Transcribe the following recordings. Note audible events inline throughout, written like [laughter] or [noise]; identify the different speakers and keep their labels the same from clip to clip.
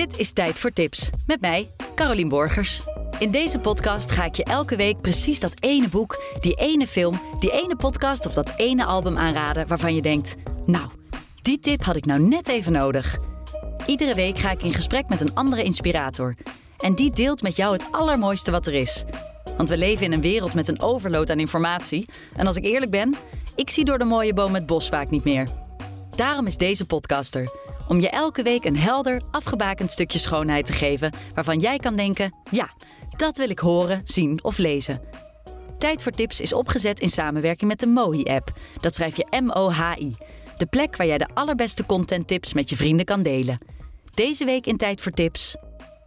Speaker 1: Dit is Tijd voor Tips met mij, Carolien Borgers. In deze podcast ga ik je elke week precies dat ene boek, die ene film, die ene podcast of dat ene album aanraden waarvan je denkt: Nou, die tip had ik nou net even nodig. Iedere week ga ik in gesprek met een andere inspirator. En die deelt met jou het allermooiste wat er is. Want we leven in een wereld met een overload aan informatie. En als ik eerlijk ben, ik zie door de mooie boom het bos vaak niet meer. Daarom is deze podcaster. Om je elke week een helder, afgebakend stukje schoonheid te geven waarvan jij kan denken: ja, dat wil ik horen, zien of lezen. Tijd voor Tips is opgezet in samenwerking met de Mohi-app. Dat schrijf je M-O-H-I. De plek waar jij de allerbeste contenttips met je vrienden kan delen. Deze week in Tijd voor Tips.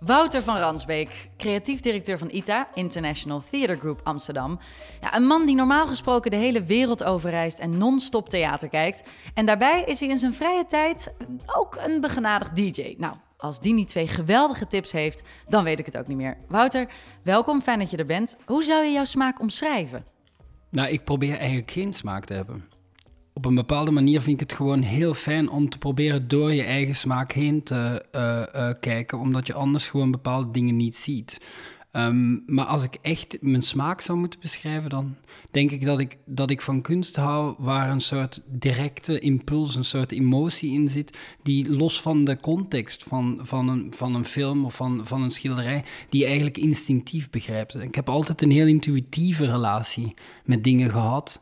Speaker 1: Wouter van Ransbeek, creatief directeur van ITA, International Theatre Group Amsterdam. Ja, een man die normaal gesproken de hele wereld overreist en non-stop theater kijkt. En daarbij is hij in zijn vrije tijd ook een begenadigd DJ. Nou, als die niet twee geweldige tips heeft, dan weet ik het ook niet meer. Wouter, welkom, fijn dat je er bent. Hoe zou je jouw smaak omschrijven?
Speaker 2: Nou, ik probeer eigenlijk geen smaak te hebben. Op een bepaalde manier vind ik het gewoon heel fijn om te proberen door je eigen smaak heen te uh, uh, kijken, omdat je anders gewoon bepaalde dingen niet ziet. Um, maar als ik echt mijn smaak zou moeten beschrijven, dan denk ik dat ik, dat ik van kunst hou waar een soort directe impuls, een soort emotie in zit, die los van de context van, van, een, van een film of van, van een schilderij, die eigenlijk instinctief begrijpt. Ik heb altijd een heel intuïtieve relatie met dingen gehad.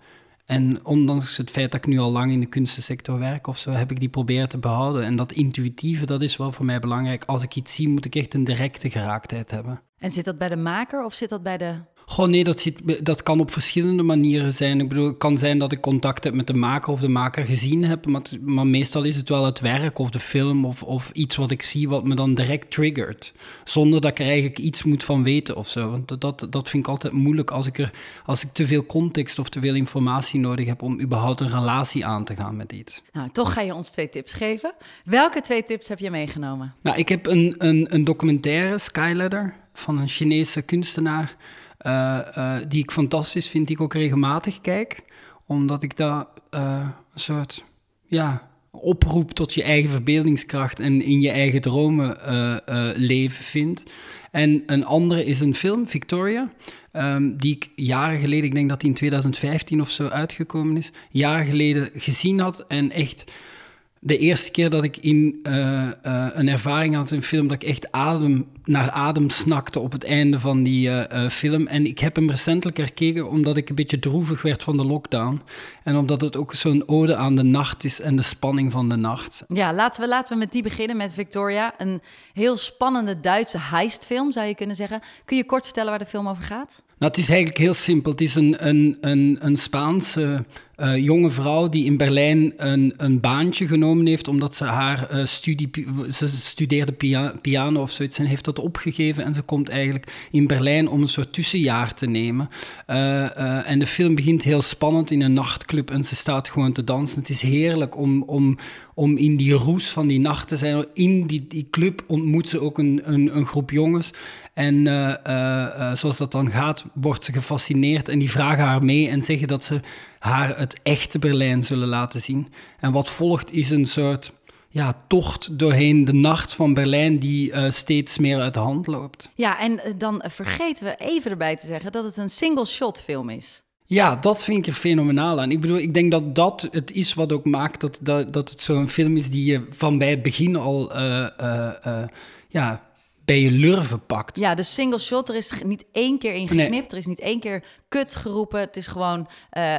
Speaker 2: En ondanks het feit dat ik nu al lang in de kunstensector werk of zo, heb ik die proberen te behouden. En dat intuïtieve, dat is wel voor mij belangrijk. Als ik iets zie, moet ik echt een directe geraaktheid hebben.
Speaker 1: En zit dat bij de maker of zit dat bij de
Speaker 2: Goh, nee, dat, zit, dat kan op verschillende manieren zijn. Ik bedoel, het kan zijn dat ik contact heb met de maker of de maker gezien heb, maar, maar meestal is het wel het werk of de film of, of iets wat ik zie wat me dan direct triggert. Zonder dat ik er eigenlijk iets moet van weten of zo. Want dat, dat vind ik altijd moeilijk als ik, er, als ik te veel context of te veel informatie nodig heb om überhaupt een relatie aan te gaan met iets.
Speaker 1: Nou, toch ga je ons twee tips geven. Welke twee tips heb je meegenomen?
Speaker 2: Nou, ik heb een, een, een documentaire, Skyladder, van een Chinese kunstenaar. Uh, uh, die ik fantastisch vind, die ik ook regelmatig kijk. Omdat ik daar uh, een soort ja, oproep tot je eigen verbeeldingskracht en in je eigen dromen leven vind. En een andere is een film, Victoria, um, die ik jaren geleden, ik denk dat die in 2015 of zo uitgekomen is, jaren geleden gezien had en echt de eerste keer dat ik in uh, uh, een ervaring had in een film dat ik echt adem naar adem snakte op het einde van die uh, film. En ik heb hem recentelijk herkeken omdat ik een beetje droevig werd van de lockdown. En omdat het ook zo'n ode aan de nacht is en de spanning van de nacht.
Speaker 1: Ja, laten we, laten we met die beginnen, met Victoria. Een heel spannende Duitse heistfilm, zou je kunnen zeggen. Kun je kort vertellen waar de film over gaat?
Speaker 2: Nou, het is eigenlijk heel simpel. Het is een, een, een, Spaanse uh, jonge vrouw die in Berlijn een, een baantje genomen heeft omdat ze haar uh, studie, ze studeerde pia piano of zoiets en heeft dat opgegeven en ze komt eigenlijk in Berlijn om een soort tussenjaar te nemen. Uh, en de film begint heel spannend in een nachtclub en ze staat gewoon te dansen. Het is heerlijk om, om, om in die roes van die nacht te zijn. In die, die club ontmoet ze ook een, een, een groep jongens. En uh, uh, zoals dat dan gaat, wordt ze gefascineerd en die vragen haar mee en zeggen dat ze haar het echte Berlijn zullen laten zien. En wat volgt is een soort ja, tocht doorheen de nacht van Berlijn die uh, steeds meer uit de hand loopt.
Speaker 1: Ja, en dan vergeten we even erbij te zeggen dat het een single-shot film is.
Speaker 2: Ja, dat vind ik er fenomenaal aan. Ik bedoel, ik denk dat dat het is wat ook maakt dat, dat, dat het zo'n film is die je van bij het begin al uh, uh, ja, je lurven pakt.
Speaker 1: Ja, de single shot, er is niet één keer in geknipt. Nee. Er is niet één keer kut geroepen. Het is gewoon, uh,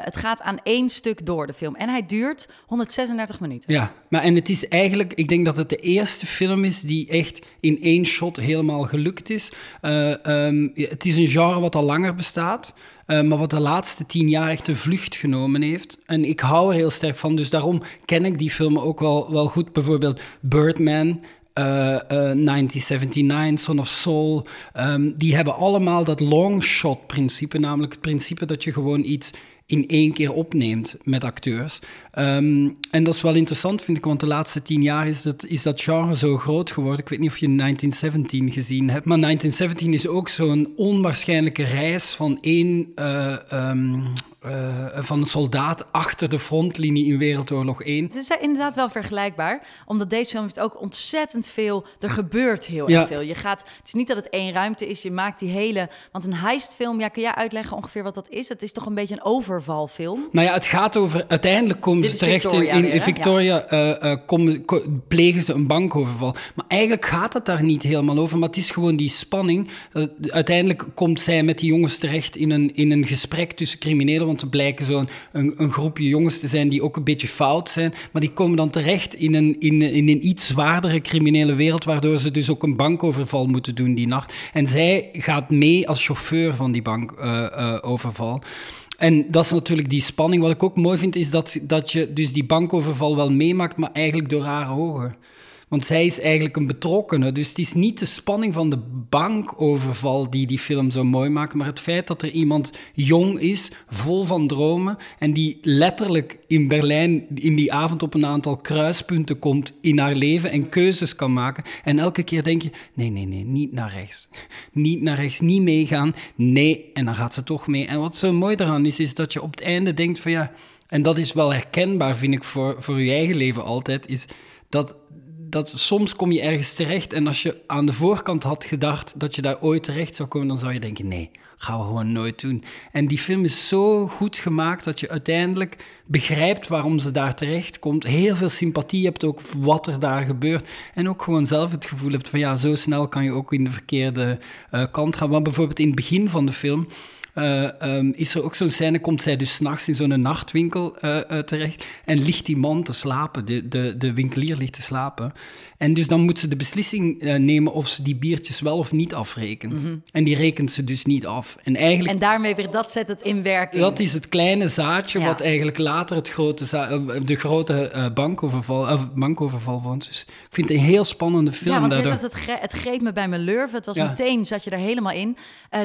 Speaker 1: het gaat aan één stuk door de film. En hij duurt 136 minuten.
Speaker 2: Ja, maar en het is eigenlijk, ik denk dat het de eerste film is die echt in één shot helemaal gelukt is. Uh, um, het is een genre wat al langer bestaat. Uh, maar wat de laatste tien jaar echt een vlucht genomen heeft. En ik hou er heel sterk van, dus daarom ken ik die film ook wel, wel goed. Bijvoorbeeld Birdman, uh, uh, 1979, Son of Soul, um, die hebben allemaal dat long shot principe, namelijk het principe dat je gewoon iets in één keer opneemt met acteurs. Ehm, en dat is wel interessant, vind ik, want de laatste tien jaar is dat, is dat genre zo groot geworden. Ik weet niet of je 1917 gezien hebt, maar 1917 is ook zo'n onwaarschijnlijke reis van één... Uh, um, uh, van een soldaat achter de frontlinie in Wereldoorlog 1.
Speaker 1: Het is inderdaad wel vergelijkbaar, omdat deze film heeft ook ontzettend veel. Er gebeurt heel erg veel. Je gaat, het is niet dat het één ruimte is, je maakt die hele. Want een heistfilm, ja, kun jij uitleggen ongeveer wat dat is? Het is toch een beetje een overvalfilm?
Speaker 2: Nou ja, het gaat over. Uiteindelijk komen ze terecht Victoria in, in, Victoria, ja. uh, plegen ze een bankoverval. Maar eigenlijk gaat het daar niet helemaal over, maar het is gewoon die spanning. uiteindelijk komt zij met die jongens terecht in een, in een gesprek tussen criminelen want ze blijken zo'n een, een, groepje jongens te zijn die ook een beetje fout zijn, maar die komen dan terecht in een, in, in een iets zwaardere criminele wereld, waardoor ze dus ook een bankoverval moeten doen die nacht. En zij gaat mee als chauffeur van die bankoverval. Uh, en dat is natuurlijk die spanning. Wat ik ook mooi vind, is dat, dat je dus die bankoverval wel meemaakt, maar eigenlijk door haar ogen. Want zij is eigenlijk een betrokkene. Dus het is niet de spanning van de bankoverval die die film zo mooi maakt, maar het feit dat er iemand jong is, vol van dromen, en die letterlijk in Berlijn in die avond op een aantal kruispunten komt in haar leven en keuzes kan maken. En elke keer denk je: nee, nee, nee, niet naar rechts. Niet naar rechts, niet meegaan. Nee, en dan gaat ze toch mee. En wat zo mooi eraan is, is dat je op het einde denkt: van ja, en dat is wel herkenbaar, vind ik, voor, voor je eigen leven altijd, is dat dat soms kom je ergens terecht en als je aan de voorkant had gedacht dat je daar ooit terecht zou komen, dan zou je denken, nee, gaan we gewoon nooit doen. En die film is zo goed gemaakt dat je uiteindelijk begrijpt waarom ze daar terecht komt. Heel veel sympathie hebt ook voor wat er daar gebeurt. En ook gewoon zelf het gevoel hebt van ja, zo snel kan je ook in de verkeerde uh, kant gaan. Want bijvoorbeeld in het begin van de film uh, um, is er ook zo'n scène, komt zij dus s'nachts in zo'n nachtwinkel uh, uh, terecht en ligt die man te slapen, de, de, de winkelier ligt te slapen. En dus dan moet ze de beslissing nemen of ze die biertjes wel of niet afrekent. Mm En die rekent ze dus niet af. En, eigenlijk,
Speaker 1: en daarmee weer, dat zet het in werking.
Speaker 2: Dat is het kleine zaadje wat eigenlijk later het grote de grote bankoverval, bankoverval. Dus ik vind het een heel spannende film.
Speaker 1: Ja, want jij zegt, het, het greep me bij mijn lurven. Het was meteen, zat je er helemaal in.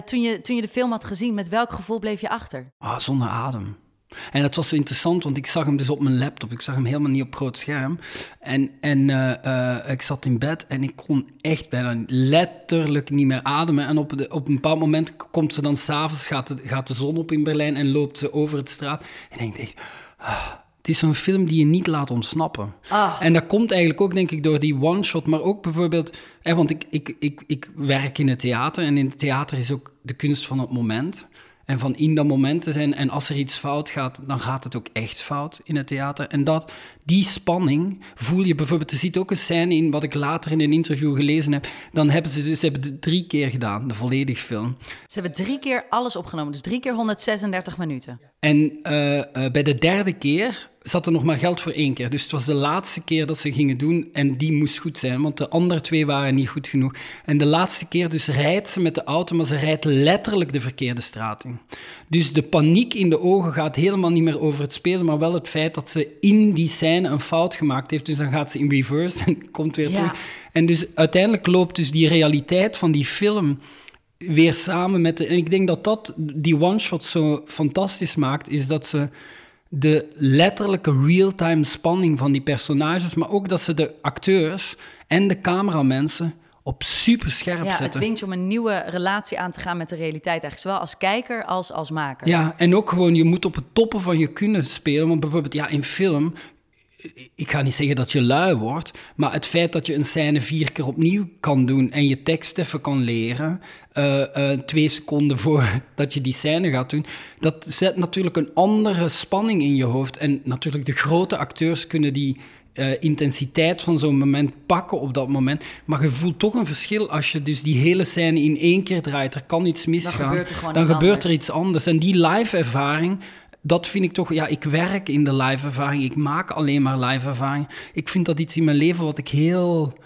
Speaker 1: toen, je, toen je de film had gezien, met welk gevoel bleef je achter?
Speaker 2: Ah, zonder adem. En dat was zo interessant, want ik zag hem dus op mijn laptop. Ik zag hem helemaal niet op groot scherm. En, en uh, uh, ik zat in bed en ik kon echt bijna letterlijk niet meer ademen. En op, de, op een bepaald moment komt ze dan s'avonds, gaat, gaat de zon op in Berlijn en loopt ze over het straat. En ik denk echt... Ah, het is zo'n film die je niet laat ontsnappen. Ah. En dat komt eigenlijk ook, denk ik, door die one-shot, maar ook bijvoorbeeld... Hè, want ik, ik, ik, ik werk in het theater en in het theater is ook de kunst van het moment en van in dat moment te zijn. En als er iets fout gaat, dan gaat het ook echt fout in het theater. En dat, die spanning voel je bijvoorbeeld. Er zit ook een scène in wat ik later in een interview gelezen heb. Dan hebben ze dus hebben het drie keer gedaan, de volledige film.
Speaker 1: Ze hebben drie keer alles opgenomen, dus drie keer 136 minuten.
Speaker 2: En uh, uh, bij de derde keer zat er nog maar geld voor één keer. Dus het was de laatste keer dat ze gingen doen en die moest goed zijn, want de andere twee waren niet goed genoeg. En de laatste keer dus rijdt ze met de auto, maar ze rijdt letterlijk de verkeerde straat in. Dus de paniek in de ogen gaat helemaal niet meer over het spelen, maar wel het feit dat ze in die scène een fout gemaakt heeft. Dus dan gaat ze in reverse en [laughs] komt weer terug. En dus uiteindelijk loopt dus die realiteit van die film weer samen met de... En ik denk dat dat die one-shot zo fantastisch maakt, is dat ze de letterlijke real-time spanning van die personages, maar ook dat ze de acteurs en de cameramensen op super scherp ja, zetten.
Speaker 1: Het dwingt je om een nieuwe relatie aan te gaan met de realiteit, eigenlijk zowel als kijker als als maker.
Speaker 2: Ja, en ook gewoon, je moet op het toppen van je kunnen spelen. Want bijvoorbeeld, ja, in film ik ga niet zeggen dat je lui wordt, maar het feit dat je een scène vier keer opnieuw kan doen en je tekst even kan leren, uh, uh, twee seconden [laughs] voor dat je die scène gaat doen, dat zet natuurlijk een andere spanning in je hoofd. En natuurlijk de grote acteurs kunnen die uh, intensiteit van zo'n moment pakken op dat moment. Maar je voelt toch een verschil als je dus die hele scène in één keer draait. Er kan iets misgaan. Dan gebeurt er, dan gebeurt er iets anders. En die live ervaring dat vind ik toch, ja, ik werk in de live ervaring, ik maak alleen maar live ervaring. Ik vind dat iets in mijn leven wat ik heel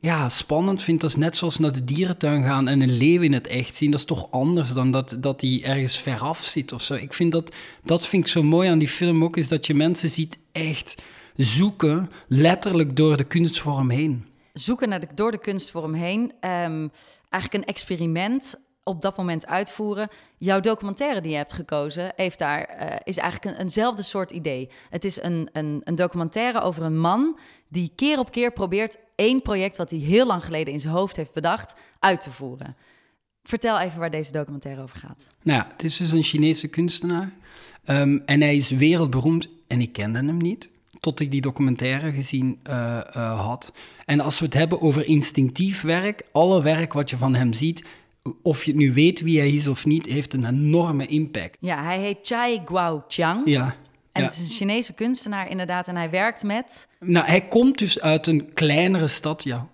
Speaker 2: ja, spannend vind. Dat is net zoals naar de dierentuin gaan en een leeuw in het echt zien. Dat is toch anders dan dat, dat die ergens veraf zit of zo. Ik vind dat, dat vind ik zo mooi aan die film ook, is dat je mensen ziet echt zoeken, letterlijk door de kunstvorm heen.
Speaker 1: Zoeken naar de, door de kunstvorm heen. Um, eigenlijk een experiment op dat moment uitvoeren. Jouw documentaire die je hebt gekozen, heeft daar, eh, is eigenlijk een, eenzelfde soort idee. Het is een, een, een documentaire over een man die keer op keer probeert één project wat hij heel lang geleden in zijn hoofd heeft bedacht, uit te voeren. Vertel even waar deze documentaire over gaat.
Speaker 2: Nou ja, het is dus een Chinese kunstenaar. Ehm, en hij is wereldberoemd en ik kende hem niet tot ik die documentaire gezien uh, uh, had. En als we het hebben over instinctief werk, alle werk wat je van hem ziet, of je het nu weet wie hij is of niet, heeft een enorme impact.
Speaker 1: Ja, hij heet Chai Guoqiang.
Speaker 2: Ja.
Speaker 1: En het is een Chinese kunstenaar inderdaad en hij werkt met...
Speaker 2: Nou, hij komt dus uit een kleinere stad, ja,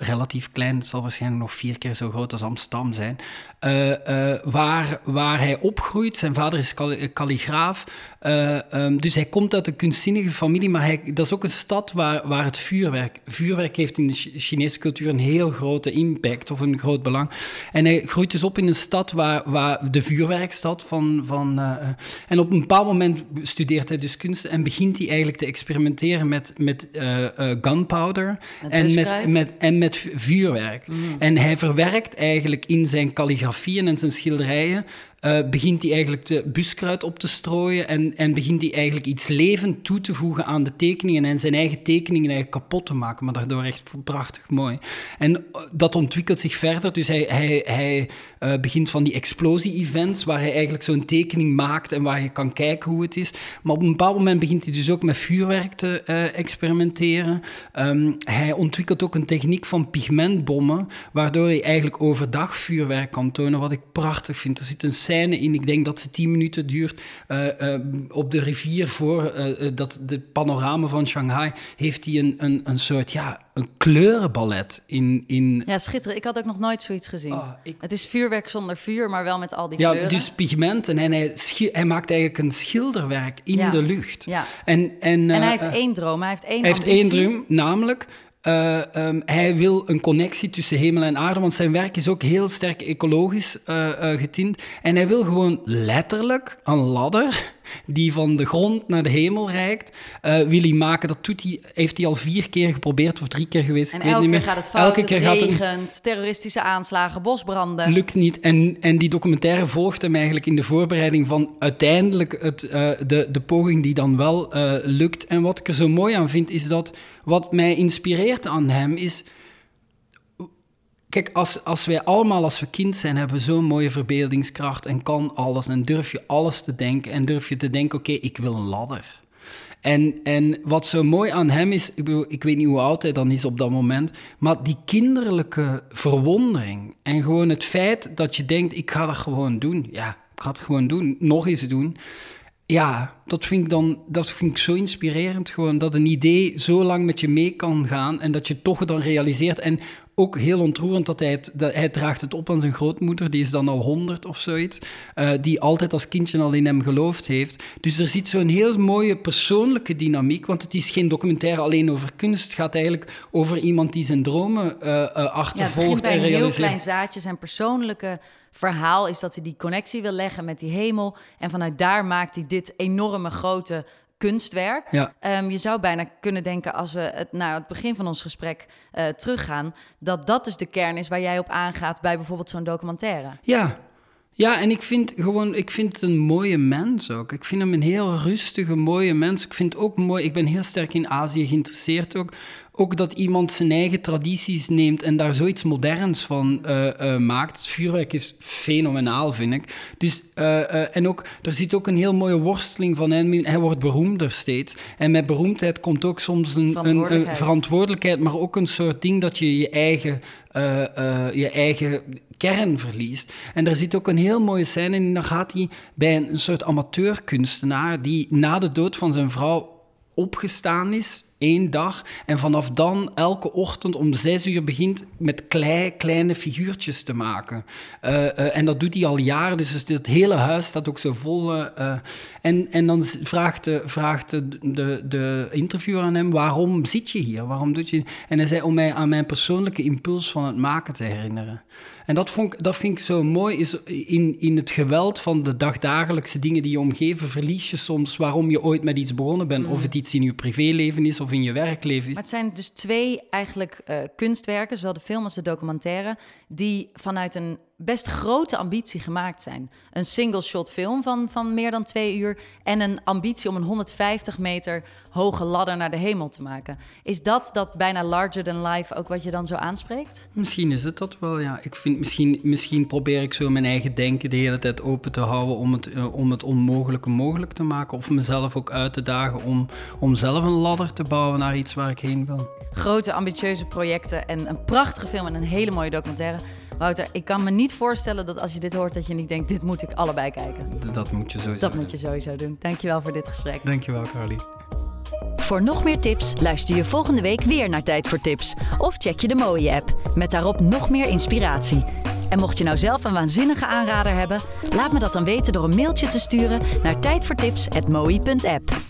Speaker 2: relatief klein, het zal waarschijnlijk nog vier keer zo groot als Amsterdam zijn, uh, uh, waar, waar hij opgroeit. Zijn vader is kalligraaf, uh, um, dus hij komt uit een kunstzinnige familie, maar hij, dat is ook een stad waar, waar het vuurwerk... Vuurwerk heeft in de Chinese cultuur een heel grote impact of een groot belang. En hij groeit dus op in een stad waar, waar de vuurwerkstad van... van en op een bepaald moment studeert hij dus kunst en begint hij eigenlijk te experimenteren met, met gunpowder en met, met, en met vuurwerk. Mm. En hij verwerkt eigenlijk in zijn kalligrafieën en zijn schilderijen uh, begint hij eigenlijk de buskruid op te strooien en, en begint hij eigenlijk iets levend toe te voegen aan de tekeningen en zijn eigen tekeningen eigenlijk kapot te maken, maar daardoor echt prachtig mooi. En eh, dat ontwikkelt zich verder, dus hij, hij, hij uh, begint van die explosie-events, waar hij eigenlijk zo'n tekening maakt en waar je kan kijken hoe het is. Maar op een bepaald moment begint hij dus ook met vuurwerk te experimenteren. Um, hij ontwikkelt ook een techniek van pigmentbommen, waardoor hij eigenlijk overdag vuurwerk kan tonen, wat ik prachtig vind. Er zit een scène in, ik denk dat ze tien minuten duurt, uh, uh, op de rivier voor uh, dat de panorama van Shanghai, heeft hij een, een, een soort, ja, een kleurenballet in, in...
Speaker 1: Ja, schitterend. Ik had ook nog nooit zoiets gezien. Oh, ik... Het is vuurwerk zonder vuur, maar wel met al die
Speaker 2: ja,
Speaker 1: kleuren.
Speaker 2: Ja, dus pigmenten. En hij, hij maakt eigenlijk een schilderwerk in
Speaker 1: ja.
Speaker 2: de lucht.
Speaker 1: Ja.
Speaker 2: En, en,
Speaker 1: en hij heeft één droom. Hij heeft één
Speaker 2: Hij heeft één droom, namelijk... Uh, um, hij wil een connectie tussen hemel en aarde, want zijn werk is ook heel sterk ecologisch uh, uh, getint. En hij wil gewoon letterlijk een ladder die van de grond naar de hemel reikt, wil hij maken. Dat doet hij, heeft hij al vier keer geprobeerd of drie keer geweest.
Speaker 1: En
Speaker 2: ik weet
Speaker 1: elke
Speaker 2: niet
Speaker 1: keer gaat het fout,
Speaker 2: elke
Speaker 1: het
Speaker 2: keer gaat
Speaker 1: regent, het... terroristische aanslagen, bosbranden.
Speaker 2: Lukt niet. En, en die documentaire volgt hem eigenlijk in de voorbereiding van uiteindelijk het, de, de poging die dan wel lukt. En wat ik er zo mooi aan vind, is dat wat mij inspireert aan hem is. Kijk, als, als wij allemaal als we kind zijn, hebben we zo'n mooie verbeeldingskracht en kan alles. En durf je alles te denken en durf je te denken: oké, ik wil een ladder. En, en wat zo mooi aan hem is, ik, ik weet niet hoe oud hij dan is op dat moment, maar die kinderlijke verwondering en gewoon het feit dat je denkt: ik ga dat gewoon doen. Ja, ik ga het gewoon doen, nog eens doen ja, dat vind ik dan dat vind ik zo inspirerend. Gewoon dat een idee zo lang met je mee kan gaan en dat je toch dan realiseert. En ook heel ontroerend dat hij het, dat hij draagt het op aan zijn grootmoeder, die is dan al honderd of zoiets, uh, die altijd als kindje al in hem geloofd heeft. Dus er zit zo'n heel mooie persoonlijke dynamiek, want het is geen documentaire alleen over kunst. Het gaat eigenlijk over iemand die zijn dromen uh, uh, achtervolgt
Speaker 1: ja,
Speaker 2: en realiseert.
Speaker 1: een heel klein zaadje, zijn persoonlijke verhaal is dat hij die connectie wil leggen met die hemel. En vanuit daar maakt hij dit enorme grote kunstwerk.
Speaker 2: Ja.
Speaker 1: Um, je zou bijna kunnen denken, als we het naar het begin van ons gesprek uh, teruggaan, dat dat dus de kern is waar jij op aangaat bij bijvoorbeeld zo'n documentaire.
Speaker 2: Ja. Ja, en ik vind gewoon, ik vind het een mooie mens ook. Ik vind hem een heel rustige, mooie mens. Ik vind ook mooi, ik ben heel sterk in Azië geïnteresseerd ook. Ook dat iemand zijn eigen tradities neemt en daar zoiets moderns van uh, uh, maakt. Het vuurwerk is fenomenaal, vind ik. Dus, uh, en ook, er zit ook een heel mooie worsteling van hem. Hij wordt beroemder steeds. En met beroemdheid komt ook soms een verantwoordelijkheid, een, een verantwoordelijkheid maar ook een soort ding dat je je eigen, je eigen kern verliest. En er zit ook een heel mooie scène in. Dan gaat hij bij een soort amateurkunstenaar die na de dood van zijn vrouw opgestaan is één dag. En vanaf dan elke ochtend om zes uur begint met klei, kleine figuurtjes te maken. Uh, uh, en dat doet hij al jaren, dus het hele huis staat ook zo vol. Uh, en, en dan vraagt, de, vraagt de, de, de, interviewer aan hem, waarom zit je hier? Waarom doet je... En hij zei, om mij aan mijn persoonlijke impuls van het maken te herinneren. En dat, vond, dat vind ik zo mooi, is in, in het geweld van de dagdagelijkse dingen die je omgeven, verlies je soms waarom je ooit met iets begonnen bent. Mm. Of het iets in je privéleven is of in je werkleven.
Speaker 1: Maar het zijn dus twee eigenlijk uh, kunstwerken, zowel de film als de documentaire, die vanuit een best grote ambitie gemaakt zijn. Een single-shot film van, van meer dan twee uur en een ambitie om een 150 meter hoge ladder naar de hemel te maken. Is dat dat bijna larger than life ook wat je dan zo aanspreekt?
Speaker 2: Misschien is het dat wel, ja. Ik vind misschien, misschien probeer ik zo mijn eigen denken de hele tijd open te houden om het, uh, om het onmogelijke mogelijk te maken. Of mezelf ook uit te dagen om, om zelf een ladder te bouwen naar iets waar ik heen wil.
Speaker 1: Grote, ambitieuze projecten en een prachtige film en een hele mooie documentaire. Wouter, ik kan me niet voorstellen dat als je dit hoort, dat je niet denkt: dit moet ik allebei kijken.
Speaker 2: Dat moet je sowieso
Speaker 1: Dat moet je sowieso doen. Dankjewel voor dit gesprek.
Speaker 2: Dankjewel, Carly.
Speaker 1: Voor nog meer tips luister je volgende week weer naar Tijd voor Tips. Of check je de mooie app, met daarop nog meer inspiratie. En mocht je nou zelf een waanzinnige aanrader hebben, laat me dat dan weten door een mailtje te sturen naar tijdvoortips.mooi.app.